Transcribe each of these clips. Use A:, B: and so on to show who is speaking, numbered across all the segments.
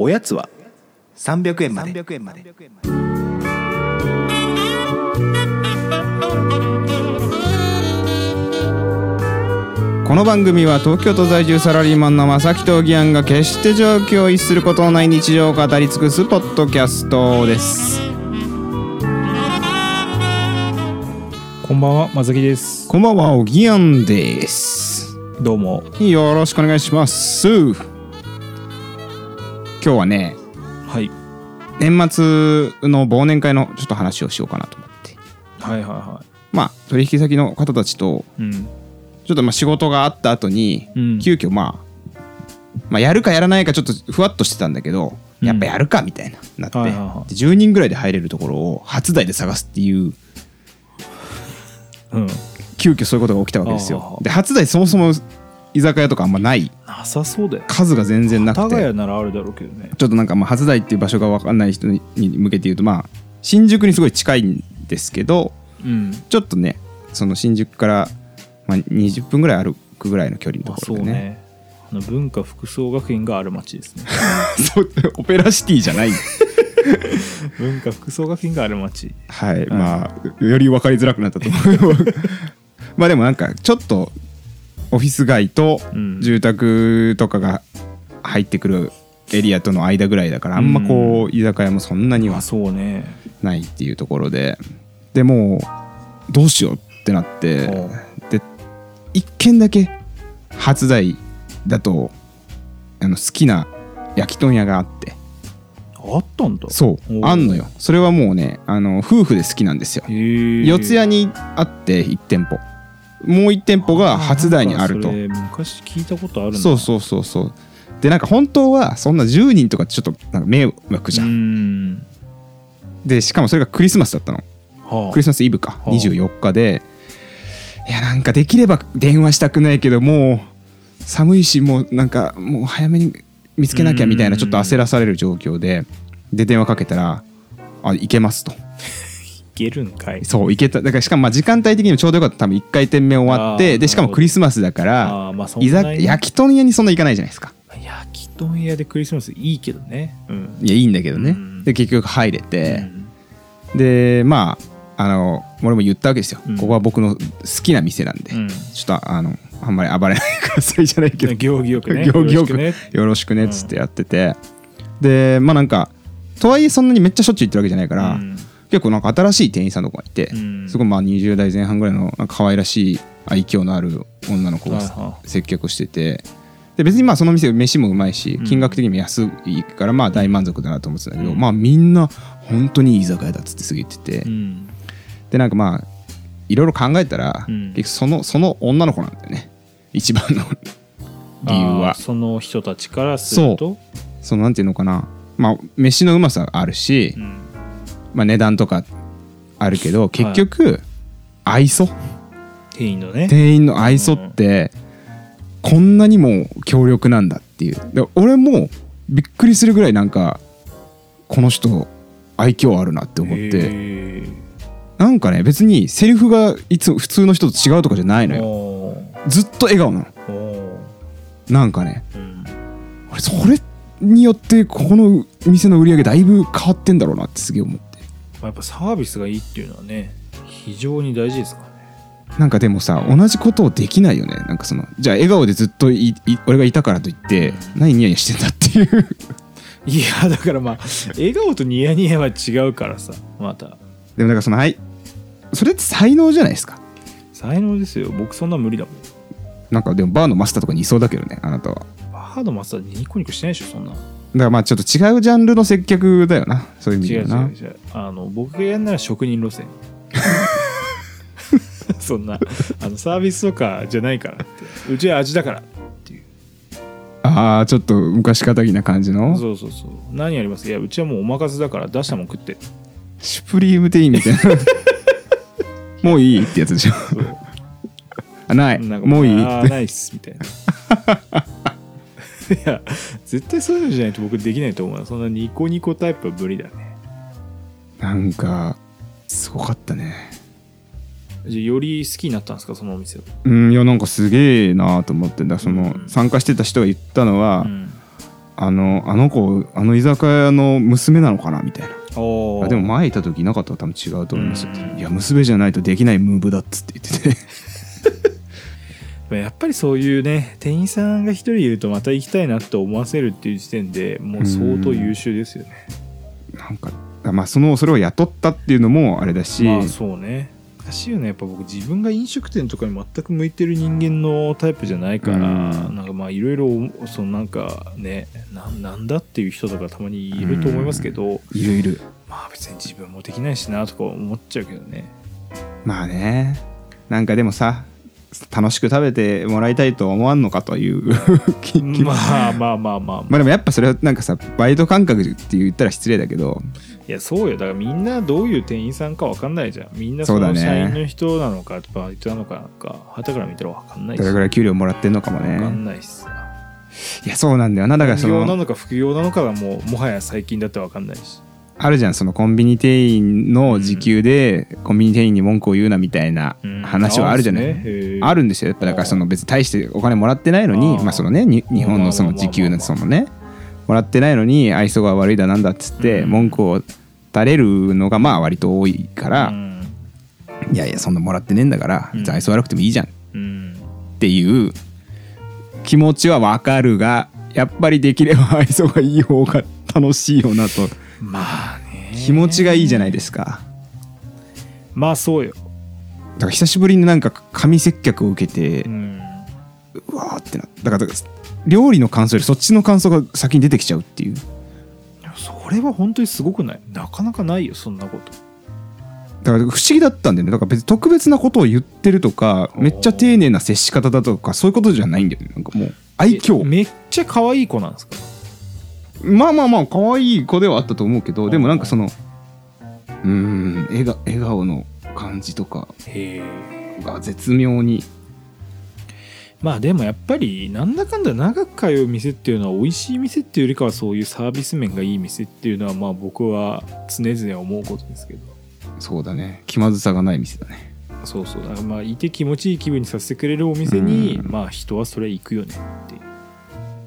A: おやつは300円まで。
B: この番組は東京都在住サラリーマンの正木とギアンが決して状況を逸することのない日常を語り尽くすポッドキャストです。
C: こんばんは、まずきです。
B: こんばんはおぎやんです。
C: どうも。
B: よろしくお願いします今日はね
C: はい。
B: 年末の忘年会のちょっと話をしようかなと思って
C: はいはいは
B: まあ取引先の方たちと
C: い。うん。
B: ちょっとまあ仕事があった後に、
C: うん
B: 急遽まあまあやるかやらないかちょっとふわっとしてたんだけど、
C: うん
B: やっぱやるかみたいななって、
C: はいはいはい
B: で10人ぐらいで入れるところを初台で探すっていう
C: うん。
B: 急遽そういうことが起きたわけですよで初台そもそも居酒屋とかあんまない
C: なさそうだよ。
B: 数が全然なくて
C: 谷ならあるだろうけどね。
B: ちょっとなんかまあ初台っていう場所が分かんない人に向けて言うとまあ新宿にすごい近いんですけど
C: うん。
B: ちょっとねその新宿から、まあ、20分ぐらい歩くぐらいの距離のところでね
C: ね。あの文化服装学院がある町ですね。
B: そうオペラシティじゃない
C: 文化服装学院がある町。
B: はい、まあより分かりづらくなったと思う まあでもなんかちょっとオフィス街と
C: うん。
B: 住宅とかが入ってくるエリアとの間ぐらいだからあんまこう居酒屋もそんなには
C: あ、そうね。
B: ないっていうところで。でもうどうしようってなってで一軒だけ初台だとあの好きな焼き豚屋があって。
C: あったんだ。
B: そうあんのよ。それはもうねあの夫婦で好きなんですよ。四谷にあって1店舗もう1店舗が初台にあると。
C: 昔聞いたことある。
B: そうそうそうそう。でなんか本当はそんな10人とかちょっとなんか迷惑じゃ、
C: うん。ん。
B: でしかもそれがクリスマスだったの。
C: はあ。
B: クリスマスイブか。
C: はあ。
B: 24日で。いやなんかできれば電話したくないけどもう寒いしもうなんかもう早めに見つけなきゃみたいな
C: うん
B: ちょっと焦らされる状況で。で電話かけたら「あ行けます」と。
C: いけるんかい。
B: そう行けた。だからしかもまあ時間帯的にもちょうどよかった。多分1回転目終わってでしかもクリスマスだから
C: ああ、まあそん
B: 居
C: なに。
B: 酒焼き豚屋にそんな行かないじゃないですか。
C: 焼き豚屋でクリスマスいいけどね。うん。
B: いやいいんだけどね、
C: うん。
B: で結局入れて
C: う、ん。
B: でまああの俺も言ったわけですよ、
C: うん。
B: ここは僕の好きな店なんで、
C: うん。
B: ちょっとあのあんまり暴れないでくださいじゃないけど。
C: 行儀よくね。
B: 行儀よく
C: よろしね。
B: よろしくねっつってやってて、でまあなんかとはいえそんなにめっちゃしょっちゅう行ってるわけじゃないから、
C: うん
B: 結構なんか新しい店員さんとかがいて、
C: うん。
B: すごいまあ20代前半ぐらいの可愛らしい愛嬌のある女の子が接客しててで別にまあその店飯もうまいし
C: うん。
B: 金額的にも安いからまあ大満足だなと思ってたんだけど、
C: うん。
B: まあみんな本当にいい居酒屋だっつってすげえ言ってて、
C: うん。
B: でなんかまあいろいろ考えたら、
C: うん。
B: 結局そのその女の子なんだよね。一番の理由は。
C: その人たちからすると？
B: そのなんていうのかな。まあ飯のうまさあるし、
C: うん
B: まあ、値段とかあるけど結局、愛想。
C: 店員のね。
B: 店員の愛想ってこんなにも強力なんだっていう。で俺もびっくりするぐらいなんかこの人愛嬌あるなって思って。
C: へ
B: なんかね別にセリフがいつも普通の人と違うとかじゃない
C: ー
B: のよ。
C: お
B: ずっと笑顔なの。なんかね。
C: ーうん。
B: 俺それによってここの店の売り上げだいぶ変わってんだろうなってすげえ思って
C: まあやっぱサービスがいいっていうのはね非常に大事ですからね。
B: なんかでもさ同じことをできないよね。なんかそのじゃあ笑顔でずっといい俺がいたからといって何ニヤニヤしてんだっていう。
C: いやだからまあ笑顔とニヤニヤは違うからさまた。
B: でもなんかそのはい。それって才能じゃないですか。
C: 才能ですよ。僕そんな無理だもん。
B: なんかでもバーのマスターとかにいそうだけどねあなたは。
C: バードマスターニコニコしてないでしょそんな
B: だからまあちょっと違うジャンルの接客だよな。そういう意味
C: 違う
B: ではな。
C: 違う違うあの僕がやるなら職人路線。そんなあのサービスとかじゃないからって。うちは味だから。っていう
B: ああちょっと昔かたぎな感じの？
C: そうそうそう。何やります？いやうちはもうお任せだから出したもん食って。
B: シュプリーム店員みたいな。もういいってやつでしょ。
C: そう。
B: あない。
C: なんか
B: もういい
C: あーナイスみたいないや絶対そういうのじゃないと僕できないと思うそんなニコニコタイプは無理だね。
B: なんかすごかったね。
C: じゃあより好きになったんですか？そのお店を、
B: うんいやなんかすげえなと思って。んだその、
C: うん。
B: 参加してた人が言ったのは、
C: うん。
B: あのあの子あの居酒屋の娘なのかなみたいな。
C: おー。
B: あでも前いた時いなかったら多分違うと思いますよ、
C: うん。
B: いや娘じゃないとできないムーブだっつって言ってて
C: やっぱりそういうね店員さんが一人いるとまた行きたいなって思わせるっていう時点でもう相当優秀ですよね。
B: なんかまあそのそれを雇ったっていうのもあれだし、
C: まあそうね。難しいよね。やっぱ僕自分が飲食店とかに全く向いてる人間のタイプじゃないから、
B: うん。
C: なんかまあいろいろそのなんかねななんだっていう人とかたまにいると思いますけど、
B: いるいる。
C: まあ別に自分もできないしなとか思っちゃうけどね。
B: まあね。なんかでもさ楽しく食べてもらいたいとは思わんのかという 気気
C: まあまあまあまあ、
B: まあ。でもやっぱそれはなんかさバイト感覚って言ったら失礼だけど。
C: いやそうよ。だからみんなどういう店員さんか分かんないじゃん。みんなその社員の人なのかバイトなのかなんか旗から見たら分かんないし。
B: どれぐらい給料もらってんのかも
C: 分かん
B: ね
C: ないしさ
B: いやそうなんだよな。だからそ
C: 本業な
B: の
C: のか副業なのかがもうもはや最近だって分かんないし
B: あるじゃんそのコンビニ店員の時給でコンビニ店員に文句を言うなみたいな
C: うん。
B: 話はあるじゃない、
C: あるん
B: あるんですよ。やっぱだからその別に大してお金もらってないのにまあそのねに日本のその時給のそのねもらってないのに愛想が悪いだなんだっつって
C: うん。
B: 文句を垂れるのがまあ割と多いから、
C: うん。
B: いやいやそんなもらってねえんだから
C: うん。
B: 愛想悪くてもいいじゃん。っ
C: うん。
B: ていう気持ちはわかるがやっぱりできれば 愛想がいい方が楽しいよなと
C: まあね。
B: 気持ちがいいじゃないですか。
C: まあそうよ、
B: だから久しぶりになんか紙接客を受けて
C: うん、
B: うわーってなだから料理の感想よりそっちの感想が先に出てきちゃうっていう。
C: それは本当にすごくない？なかなかないよそんなこと。
B: だから不思議だったんだよね。だから別に特別なことを言ってるとかめっちゃ丁寧な接し方だとかそういうことじゃないんだよね。なんかもう愛
C: え
B: 嬌
C: めっちゃ可愛い子なんですか？
B: まあまあまあ可愛い子ではあったと思うけどでもなんかそのうーん笑顔笑顔の感じとかが絶妙に。
C: まあでもやっぱりなんだかんだ長く通う店っていうのは美味しい店っていうよりかはそういうサービス面がいい店っていうのはまあ僕は常々思うことですけど。
B: そうだね。気まずさがない店だね。
C: そうそう。だからまあいて気持ちいい気分にさせてくれるお店に、
B: うん。
C: まあ人はそれ行くよね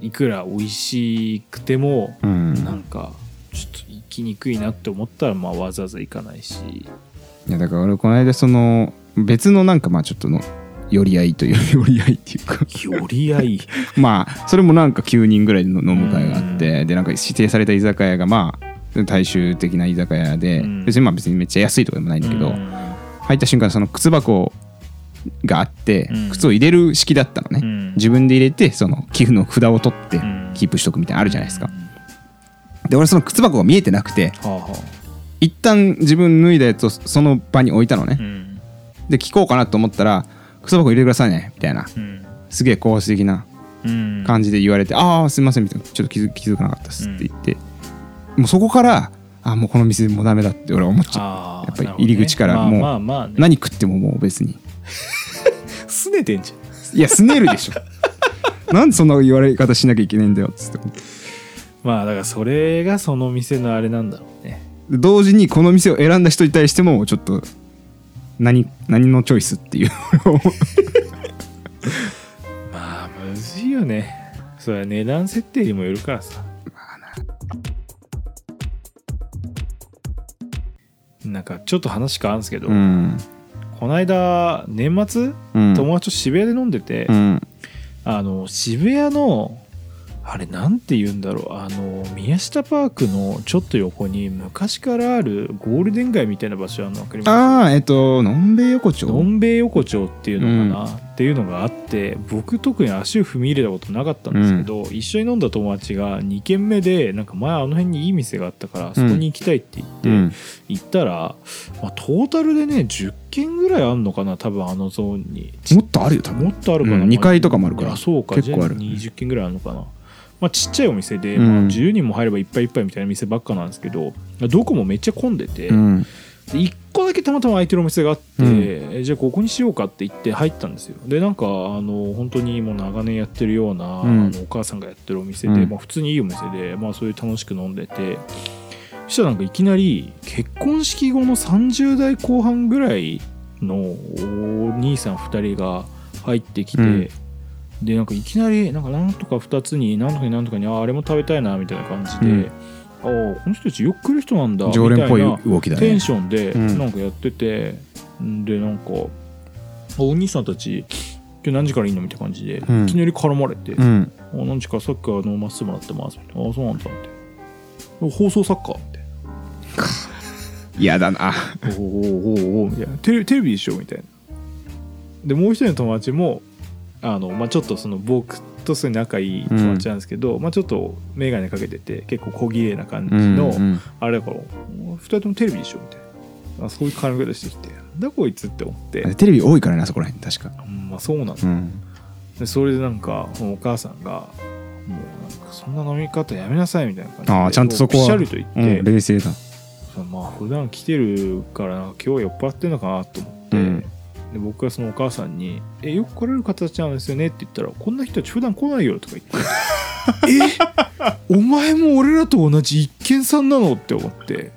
C: いくら美味しくても
B: うん。
C: なんかちょっと行きにくいなって思ったらまあわざわざ行かないし。
B: いやだから俺この間その別のなんかまあちょっとの寄り合いという 寄り合いっていうか。
C: 寄り合い？
B: まあそれもなんか9人ぐらいの飲む会があってでなんか指定された居酒屋がまあ大衆的な居酒屋で
C: うん。
B: 別にまあ別にめっちゃ安いとかでもないんだけど
C: うん。
B: 入った瞬間その靴箱があって
C: うん。
B: 靴を入れる式だったのね。
C: うん
B: 自分で入れてその寄付の札を取って
C: うん。
B: キープしとくみたいなのあるじゃないですか。で俺その靴箱が見えてなくて
C: はあは
B: 一旦自分脱いだやつをその場に置いたのね。
C: あうん。
B: で聞こうかなと思ったら靴箱入れてくださいねみたいな。
C: うん。
B: すげえ高圧的な
C: うん。
B: 感じで言われて「ああすいません」みたいな「ちょっと気づ気づかなかったっす」って言って、もうそこからあもうこの店もうダメだって俺は思っちゃう。やっぱり入り口からもう何食ってももう別に。
C: すねてんじゃん
B: いやすねるでしょ。なんでそんな言われ方しなきゃいけないんだよっつって。
C: まあだからそれがその店のあれなんだろうね。
B: で同時にこの店を選んだ人に対してもちょっと何何のチョイスっていう。
C: まあむずいよね。それは値段設定にもよるからさ。なんかちょっと話変わるんですけど、
B: うん
C: この間年末
B: うん。
C: 友達と渋谷で飲んでて、
B: うん。
C: あの渋谷のあれなんて言うんだろうあの宮下パークのちょっと横に昔からあるゴールデン街みたいな場所あるの分かります？
B: ああえっとのんべい横丁。
C: のんべい横丁っていうのかな、っていうのがあって僕特に足を踏み入れたことなかったんですけど、一緒に飲んだ友達が2軒目でなんか前あの辺にいい店があったからそこに行きたいって言って、
B: うん。
C: 行ったら、まあ、トータルでね10軒ぐらいあんのかな多分あのゾーンに。
B: もっとあるよ多分。
C: もっとあるかな、
B: うん2階とかもあるから。
C: そうか
B: 結構ある。
C: じゃ20軒ぐらいあるのかな。まあ、ちっちゃいお店で、
B: うん。
C: まあ、10人も入ればいっぱいいっぱいみたいな店ばっかなんですけどどこもめっちゃ混んでて、
B: う
C: 1個だけたまたま空いてるお店があって、
B: うん。
C: えじゃあここにしようかって言って入ったんですよ。でなんかあの本当にもう長年やってるような、
B: うん。
C: あのお母さんがやってるお店で、
B: うん。
C: まあ、普通にいいお店で、まあ、そういう楽しく飲んでてそしたらなんかいきなり結婚式後の30代後半ぐらいのお兄さん2人が入ってきて、
B: うん。
C: でなんかいきなりなんかなんとか2つになんとかになんとかにああれも食べたいなみたいな感じで、
B: うん
C: ああこの人たちよく来る人なんだ
B: 常連っぽい
C: みたな
B: 動きだね。
C: テンションで
B: うん。
C: なんかやってて、んでなんかあお兄さんたち今日何時からいいのみたいな感じで、
B: うん。
C: いきなり絡まれて、
B: うん。
C: あ何時からさっきから飲ませてもらってますみたいな。あそうなんだって。放送作家って。
B: 嫌だな。
C: おーおーおーおーみたいなテレテレビでしょみたいなでもう一人の友達もあの、まあ、ちょっとその僕とすごい仲いい友達なんですけど、まあ、ちょっと眼鏡かけてて結構小綺麗な感じの、
B: うんうん
C: あれだから2人ともテレビでしょみたいな。あそういう絡み方してきて。なんだこいつって思って、
B: テレビ多いからねあそこら辺確か。
C: うんまあそうなんだ。
B: うん。
C: でそれでなんかお母さんがもうなんかそんな飲み方やめなさいみたいな感じで
B: ああちゃんとそこは
C: ピシャリと言って、
B: うん冷静だ。
C: まあ普段来てるから今日は酔っ払ってんのかなと思って、
B: うん
C: で僕がそのお母さんに「えよく来れる方たちなんですよね」って言ったら「こんな人たち普段来ないよ」とか言って「え？お前も俺らと同じ一見さんなの?」って思って。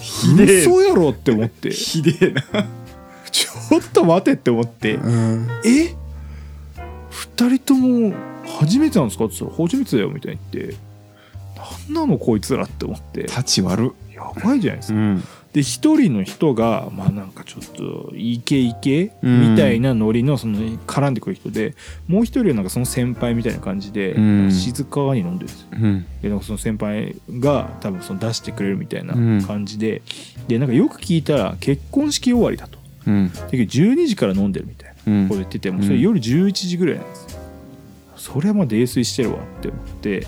B: ひでえ。
C: 嘘やろ？って思って。
B: ひでえな。
C: ちょっと待てって思って。
B: うん「
C: え？二人とも初めてなんですか?」って言ったら「初めてだよ」みたいに言って「何なのこいつら」って思って。
B: 立ち悪
C: やばいじゃないですか。
B: ん
C: で一人の人がまあなんかちょっとイケイケ
B: うん。
C: みたいなノリのその絡んでくる人でもう一人はなんかその先輩みたいな感じで
B: うん。
C: 静かに飲んでるんですよ。
B: うん。
C: でなんかその先輩が多分その出してくれるみたいな
B: うん。
C: 感じで。でなんかよく聞いたら結婚式終わりだと。
B: うん。
C: だけど12時から飲んでるみたいな。
B: うん。
C: こと言っててもうそれ夜11時ぐらいなんですよ。それはまあ泥酔してるわって思って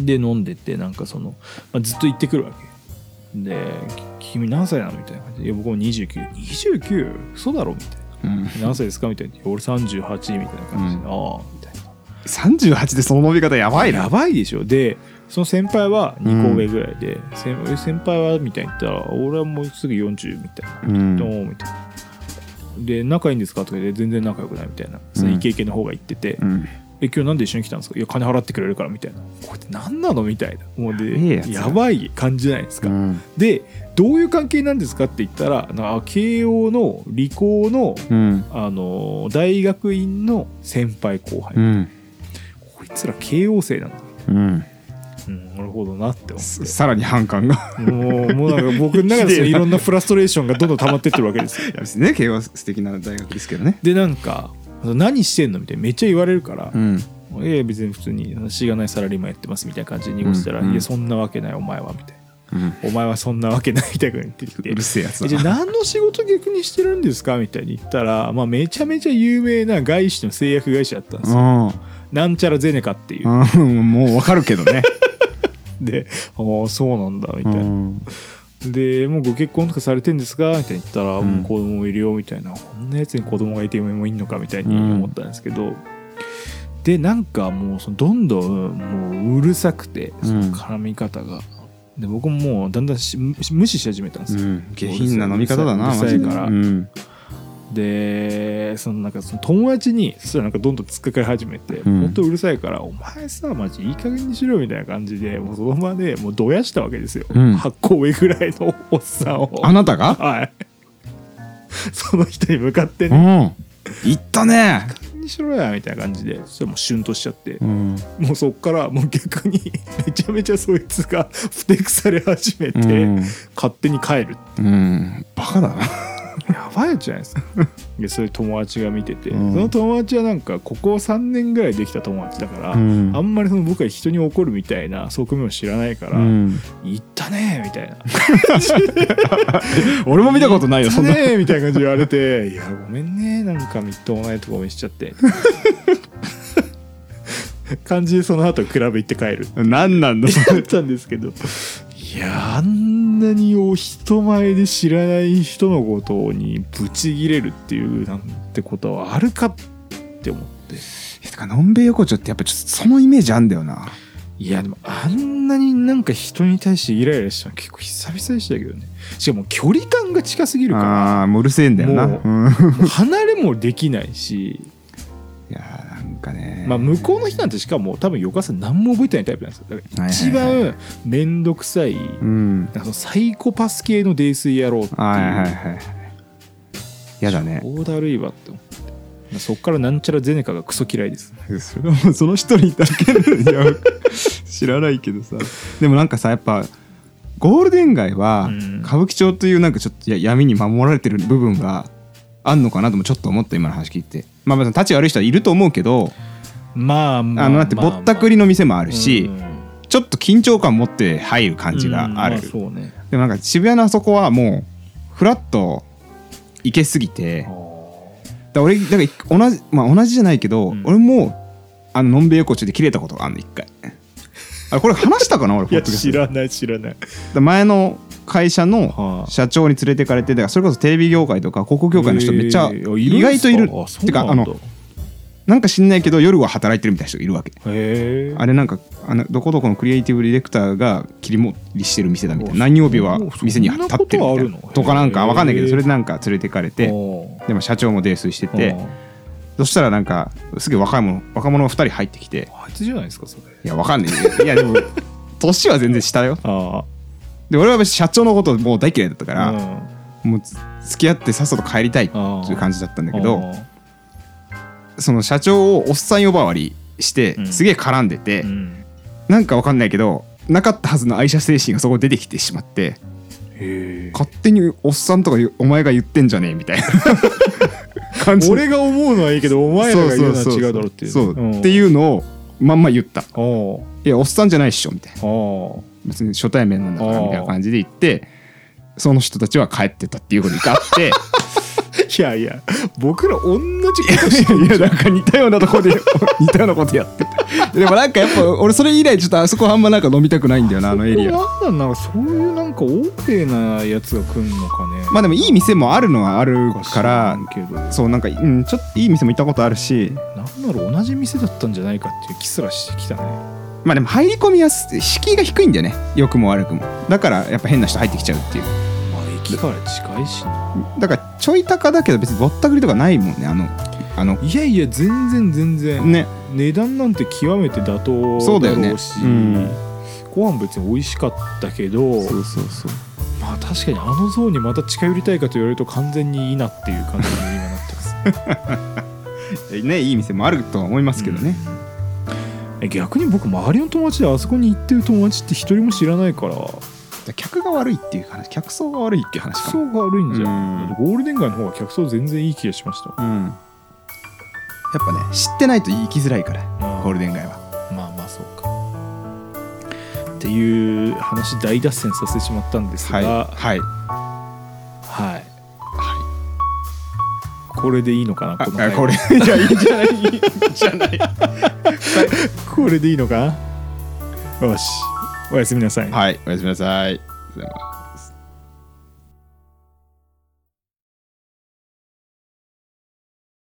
C: で飲んでてなんかその、まあ、ずっと言ってくるわけ。で「き君何歳なの?」みたいな感じで。いや「僕も 2929? 嘘だろ?」みたい
B: うん。
C: な「何歳ですか?」みたいな「俺38」みたいな感じで「
B: うん。
C: ああ」みたいな。
B: 38でその飲み方やばいな。
C: やばいでしょ。でその先輩は2個上ぐらいで、先え先輩はみたいに言ったら俺はもうすぐ40みたいな。
B: うん。
C: どう？みたいな。で仲いいんですか？とかで全然仲良くないみたいな。そのイケイケの方が言ってて、
B: うん
C: え今日なんで一緒に来たんですか？いや金払ってくれるからみたいな。これって何なの？みたいな。もうで、
B: ええや
C: ばい感じじゃないですか、
B: うん。
C: でどういう関係なんですかって言ったらな慶応の理工の、
B: うん。
C: あの大学院の先輩後輩、
B: うん。
C: こいつら慶応生なんだ。
B: うん。
C: うん、なるほどなって思って。
B: さらに反感が。
C: もうもうなんか僕の中で いろんなフラストレーションがどんどん溜まってってるわけですよ。
B: 別にね慶応素敵な大学ですけどね。
C: でなんか「何してんの?」みたいなめっちゃ言われるから
B: うん「
C: いや別に普通にしがないサラリーマンやってます」みたいな感じで濁したら「
B: うん
C: いやそんなわけないお前は」みたい
B: うん。
C: な「お前はそんなわけない」みたいな言ってきて
B: うるせえやつ
C: えじゃ何の仕事逆にしてるんですかみたいに言ったら、まあ、めちゃめちゃ有名な外資の製薬会社だったんですよ。なんちゃらゼネカっていう。
B: うん。うんもうわかるけどね。
C: で、ああ、そうなんだ、みたいな。
B: うん
C: で、もうご結婚とかされてんですかみたいに言ったら、
B: うん
C: もう子供いるよ、みたいな。こんなやつに子供がいてもいいのか、みたいに思ったんですけど。で、なんかもう、そのどんどん、もううるさくて、その絡み方が。で、僕ももうだんだんし無視し始めたんですよ。
B: うん下品な飲み方だな
C: うるさいから
B: うん
C: でそのなんかその友達にそしたらなんかどんどん突っかかり始めて、
B: うん。
C: ほんとうるさいから「お前さマジいい加減にしろよ」みたいな感じでもうその場でもうどやしたわけですよ、
B: うん。
C: 8個上ぐらいのおっさんを。
B: あなたが？
C: はい。その人に向かって
B: う
C: ね
B: ん。言ったね「
C: にしろや」みたいな感じでそしたらもうシュンとしちゃって、
B: うん。
C: もうそっからもう逆にめちゃめちゃそいつがふてくされ始めて、
B: うん。
C: 勝手に帰る
B: う。ん。バカだな。
C: やばいやつじゃないですか。でそういう友達が見てて、
B: うん。
C: その友達はなんかここ3年ぐらいできた友達だから、
B: うん。
C: あんまりその僕は人に怒るみたいな側面を知らないから「
B: うん。
C: 言ったね」みたいな。
B: 俺も見たことないよそんな。
C: ねみたいな感じで言われて「いやごめんねなんかみっともないとこ見しちゃって」感じでその後クラブ行って帰る。
B: 何なんだ
C: だったんですけどんなにお人前で知らない人のことにブチギレるっていうなんてことはあるかって思って。
B: てかのんべい横丁ってやっぱちょっとそのイメージあんだよな。い
C: やでもあんなになんか人に対してイライラしたの結構久々でしたけどねしかも距離感が近すぎるか
B: ああもううるせえんだよな
C: もう離れもできないし、
B: かね。
C: まあ、向こうの人なんてしかも多分横川さん何も覚えてないタイプなんですよ。だから一番面倒くさい
B: うん。
C: なんかそのサイコパス系の泥酔野郎っていう、
B: はいはいはいやだね。
C: ちょうだるいわって思うそっからなんちゃらゼネカがクソ嫌いです。
B: それはもうその一人だけのいや 知らないけどさ。でもなんかさやっぱゴールデン街は
C: うん。
B: 歌舞伎町というなんかちょっとや闇に守られてる部分があんのかなともちょっと思った今の話聞いて。まあまあ立ち悪い人はいると思うけど
C: まあまあ
B: あのだってぼったくりの店もあるし
C: うん。
B: ちょっと緊張感持って入る感じがある。
C: うんまそうね。
B: でもなんか渋谷のあそこはもうフラッと行けすぎてだ俺だから同じまあ同じじゃないけど、
C: うん。
B: 俺もあののんべい横丁で切れたことがあるの一回。あこれ話したかな俺ポッドキャストで。
C: 知らない知らない。
B: で前の会社の
C: はあ
B: 社長に連れてかれてだからそれこそテレビ業界とか広告業界の人めっちゃ意外といる。
C: あそう
B: てかあのなんか知んないけど夜は働いてるみたいな人がいるわけ。あれなんかあのどこどこのクリエイティブディレクターが切り盛りしてる店だみたいな
C: あ
B: 何曜日は店に立ってるみたい
C: な。こと
B: かなんかわかんないけどそれでなんか連れてかれてでも社長も泥酔しててそしたらなんかすげえ若い者若者が2人入ってきて
C: あいつじゃないですかそれ。
B: いやわかんない。いやでも年は全然下よ。
C: あ
B: で俺は社長のこともう大嫌いだったか
C: あ
B: ら、もうつ付き合ってさっさと帰りたいって
C: あ
B: いう感じだったんだけどその社長をおっさん呼ばわりして
C: うん。
B: すげえ絡んでて、
C: うん。
B: なんかわかんないけどなかったはずの愛社精神がそこ出てきてしまって勝手におっさんとかお前が言ってんじゃねえみたいな 感じ。
C: 俺が思うのはいいけどお前らが言うのは違うだろうっていう。
B: そう
C: うん
B: っていうのをまんま言った。いやおっさんじゃないっしょみたいな。
C: あ
B: 別に初対面なんだからみたいな感じで言ってその人たちは帰ってたっていうことがあって
C: いやいや僕ら同じことして
B: いやなんか似たようなとこで 似たようなことやってて。でもなんかやっぱ俺それ以来ちょっとあそこあんまなんか飲みたくないんだよなあのエリア。
C: なんなんなそういうなんか欧米なやつが来んのかね。
B: まあでもいい店もあるのはあるからそうなんか、うん、ちょっといい店も行ったことあるし。
C: なんだろう同じ店だったんじゃないかっていう気すらしてきたね
B: まあでも入り込みやす敷居が低いんだよね。良くも悪くも。だからやっぱ変な人入ってきちゃうっていう。
C: まあ駅から近いしな。
B: だからちょい高だけど別にぼったくりとかないもんねあのあの。
C: いやいや全然全然、
B: ね。
C: 値段なんて極めて妥当
B: そうだよね。
C: う
B: ん。
C: ご飯別に美味しかったけど。
B: そうそうそう。
C: まあ確かにあのゾーンにまた近寄りたいかと言われると完全にいいなっていう感じに今なってます。
B: ねいい店もあるとは思いますけどね、
C: え逆に僕周りの友達であそこに行ってる友達って一人も知らないから。
B: 客が悪いっていう話客層が悪いっていう話
C: 客層が悪いんじゃ
B: うん。
C: ゴールデン街の方が客層全然いい気がしました。
B: うん。やっぱね知ってないと行きづらいからゴールデン街は。
C: まあまあそうか。っていう話大脱線させてしまったんですが。
B: はい。
C: はい、
B: はい。
C: これでいいのかなこの
B: これ。いやいいんじゃない？いいんじゃない？
C: これでいいのか？よしおやすみなさい、
B: はいおやすみなさい。